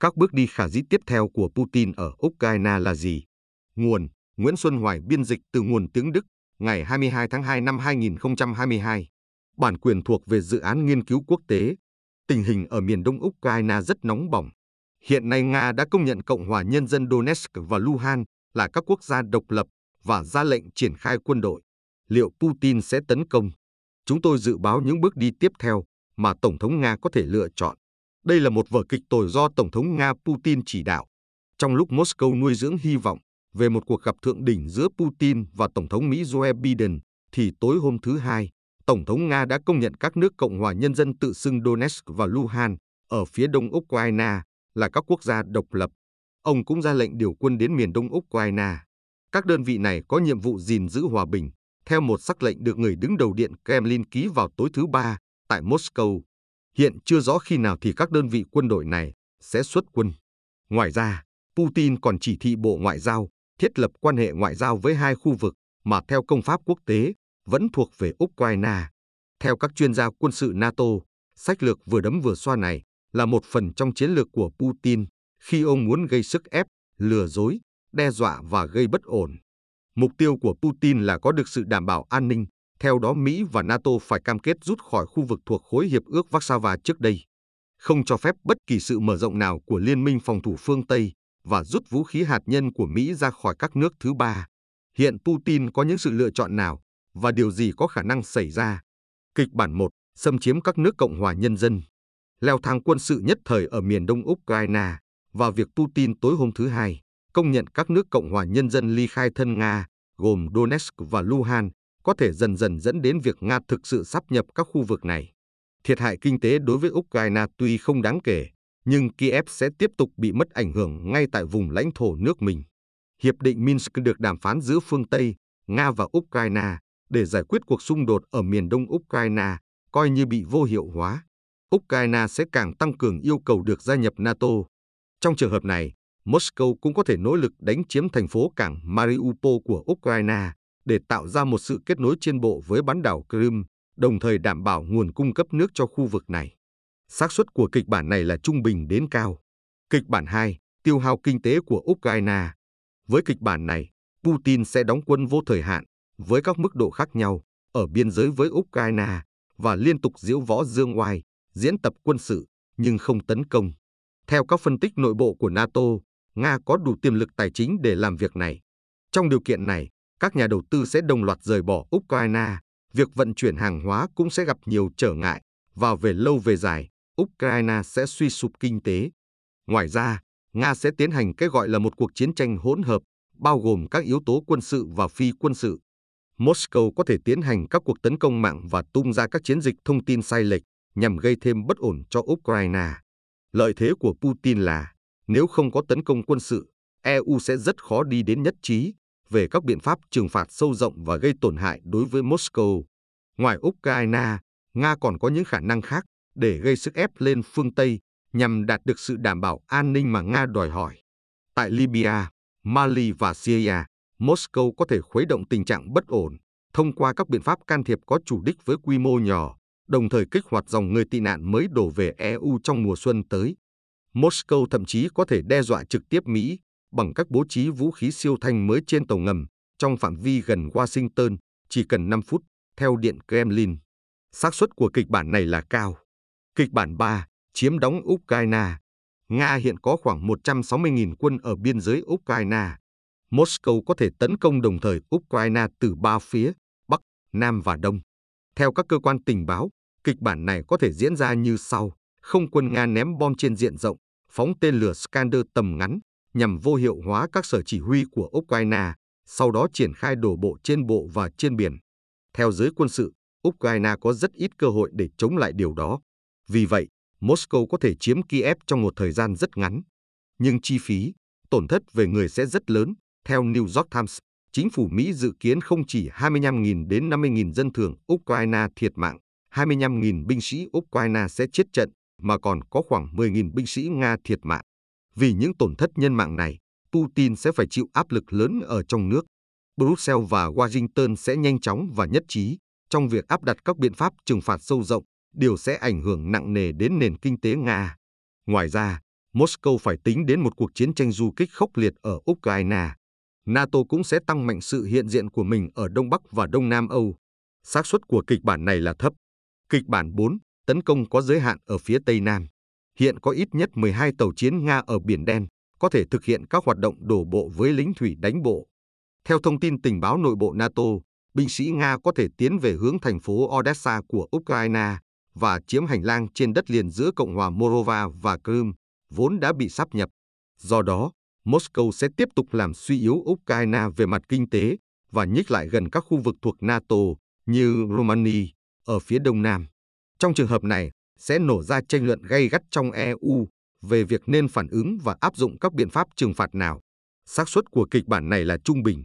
Các bước đi khả dĩ tiếp theo của Putin ở Ukraine là gì? Nguồn Nguyễn Xuân Hoài biên dịch từ nguồn tiếng Đức, ngày 22 tháng 2 năm 2022. Bản quyền thuộc về dự án nghiên cứu quốc tế. Tình hình ở miền đông Ukraine rất nóng bỏng. Hiện nay Nga đã công nhận Cộng hòa Nhân dân Donetsk và Luhansk là các quốc gia độc lập và ra lệnh triển khai quân đội. Liệu Putin sẽ tấn công? Chúng tôi dự báo những bước đi tiếp theo mà Tổng thống Nga có thể lựa chọn. Đây là một vở kịch tồi do Tổng thống Nga Putin chỉ đạo. Trong lúc Moscow nuôi dưỡng hy vọng về một cuộc gặp thượng đỉnh giữa Putin và Tổng thống Mỹ Joe Biden, thì tối hôm thứ Hai, Tổng thống Nga đã công nhận các nước Cộng hòa Nhân dân tự xưng Donetsk và Luhansk ở phía đông Ukraine là các quốc gia độc lập. Ông cũng ra lệnh điều quân đến miền đông Ukraine. Các đơn vị này có nhiệm vụ gìn giữ hòa bình, theo một sắc lệnh được người đứng đầu Điện Kremlin ký vào tối thứ Ba tại Moscow. Hiện chưa rõ khi nào thì các đơn vị quân đội này sẽ xuất quân. Ngoài ra, Putin còn chỉ thị Bộ Ngoại giao thiết lập quan hệ ngoại giao với hai khu vực mà theo công pháp quốc tế vẫn thuộc về Ukraine. Theo các chuyên gia quân sự NATO, sách lược vừa đấm vừa xoa này là một phần trong chiến lược của Putin khi ông muốn gây sức ép, lừa dối, đe dọa và gây bất ổn. Mục tiêu của Putin là có được sự đảm bảo an ninh, theo đó Mỹ và NATO phải cam kết rút khỏi khu vực thuộc khối hiệp ước Warsaw trước đây, không cho phép bất kỳ sự mở rộng nào của liên minh phòng thủ phương Tây và rút vũ khí hạt nhân của Mỹ ra khỏi các nước thứ ba. Hiện Putin có những sự lựa chọn nào và điều gì có khả năng xảy ra? Kịch bản 1, xâm chiếm các nước Cộng hòa Nhân dân. Leo thang quân sự nhất thời ở miền đông Ukraine và việc Putin tối hôm thứ Hai công nhận các nước Cộng hòa Nhân dân ly khai thân Nga, gồm Donetsk và Luhansk, có thể dần dần dẫn đến việc Nga thực sự sắp nhập các khu vực này. Thiệt hại kinh tế đối với Ukraine tuy không đáng kể, nhưng Kiev sẽ tiếp tục bị mất ảnh hưởng ngay tại vùng lãnh thổ nước mình. Hiệp định Minsk được đàm phán giữa phương Tây, Nga và Ukraine để giải quyết cuộc xung đột ở miền đông Ukraine, coi như bị vô hiệu hóa. Ukraine sẽ càng tăng cường yêu cầu được gia nhập NATO. Trong trường hợp này, Moscow cũng có thể nỗ lực đánh chiếm thành phố cảng Mariupol của Ukraine để tạo ra một sự kết nối trên bộ với bán đảo Crimea, đồng thời đảm bảo nguồn cung cấp nước cho khu vực này xác suất của kịch bản này là trung bình đến cao. Kịch bản 2, tiêu hao kinh tế của Ukraine. Với kịch bản này, Putin sẽ đóng quân vô thời hạn với các mức độ khác nhau ở biên giới với Ukraine và liên tục diễu võ dương oai, diễn tập quân sự nhưng không tấn công. Theo các phân tích nội bộ của NATO, Nga có đủ tiềm lực tài chính để làm việc này. Trong điều kiện này, các nhà đầu tư sẽ đồng loạt rời bỏ Ukraine, việc vận chuyển hàng hóa cũng sẽ gặp nhiều trở ngại và về lâu về dài, Ukraine sẽ suy sụp kinh tế. Ngoài ra, Nga sẽ tiến hành cái gọi là một cuộc chiến tranh hỗn hợp, bao gồm các yếu tố quân sự và phi quân sự. Moscow có thể tiến hành các cuộc tấn công mạng và tung ra các chiến dịch thông tin sai lệch nhằm gây thêm bất ổn cho Ukraine. Lợi thế của Putin là, nếu không có tấn công quân sự, EU sẽ rất khó đi đến nhất trí về các biện pháp trừng phạt sâu rộng và gây tổn hại đối với Moscow. Ngoài Ukraine, Nga còn có những khả năng khác để gây sức ép lên phương Tây nhằm đạt được sự đảm bảo an ninh mà Nga đòi hỏi. Tại Libya, Mali và Syria, Moscow có thể khuấy động tình trạng bất ổn thông qua các biện pháp can thiệp có chủ đích với quy mô nhỏ, đồng thời kích hoạt dòng người tị nạn mới đổ về EU trong mùa xuân tới. Moscow thậm chí có thể đe dọa trực tiếp Mỹ bằng cách bố trí vũ khí siêu thanh mới trên tàu ngầm trong phạm vi gần Washington chỉ cần 5 phút, theo Điện Kremlin. xác suất của kịch bản này là cao. Kịch bản 3, chiếm đóng Ukraine. Nga hiện có khoảng 160.000 quân ở biên giới Ukraine. Moscow có thể tấn công đồng thời Ukraine từ ba phía, Bắc, Nam và Đông. Theo các cơ quan tình báo, kịch bản này có thể diễn ra như sau. Không quân Nga ném bom trên diện rộng, phóng tên lửa Skander tầm ngắn nhằm vô hiệu hóa các sở chỉ huy của Ukraine, sau đó triển khai đổ bộ trên bộ và trên biển. Theo giới quân sự, Ukraine có rất ít cơ hội để chống lại điều đó. Vì vậy, Moscow có thể chiếm Kiev trong một thời gian rất ngắn. Nhưng chi phí, tổn thất về người sẽ rất lớn. Theo New York Times, chính phủ Mỹ dự kiến không chỉ 25.000 đến 50.000 dân thường Ukraine thiệt mạng, 25.000 binh sĩ Ukraine sẽ chết trận, mà còn có khoảng 10.000 binh sĩ Nga thiệt mạng. Vì những tổn thất nhân mạng này, Putin sẽ phải chịu áp lực lớn ở trong nước. Brussels và Washington sẽ nhanh chóng và nhất trí trong việc áp đặt các biện pháp trừng phạt sâu rộng điều sẽ ảnh hưởng nặng nề đến nền kinh tế Nga. Ngoài ra, Moscow phải tính đến một cuộc chiến tranh du kích khốc liệt ở Ukraine. NATO cũng sẽ tăng mạnh sự hiện diện của mình ở Đông Bắc và Đông Nam Âu. xác suất của kịch bản này là thấp. Kịch bản 4, tấn công có giới hạn ở phía Tây Nam. Hiện có ít nhất 12 tàu chiến Nga ở Biển Đen, có thể thực hiện các hoạt động đổ bộ với lính thủy đánh bộ. Theo thông tin tình báo nội bộ NATO, binh sĩ Nga có thể tiến về hướng thành phố Odessa của Ukraine và chiếm hành lang trên đất liền giữa Cộng hòa Morova và Crimea, vốn đã bị sáp nhập. Do đó, Moscow sẽ tiếp tục làm suy yếu Ukraine về mặt kinh tế và nhích lại gần các khu vực thuộc NATO như Romania ở phía đông nam. Trong trường hợp này, sẽ nổ ra tranh luận gay gắt trong EU về việc nên phản ứng và áp dụng các biện pháp trừng phạt nào. xác suất của kịch bản này là trung bình.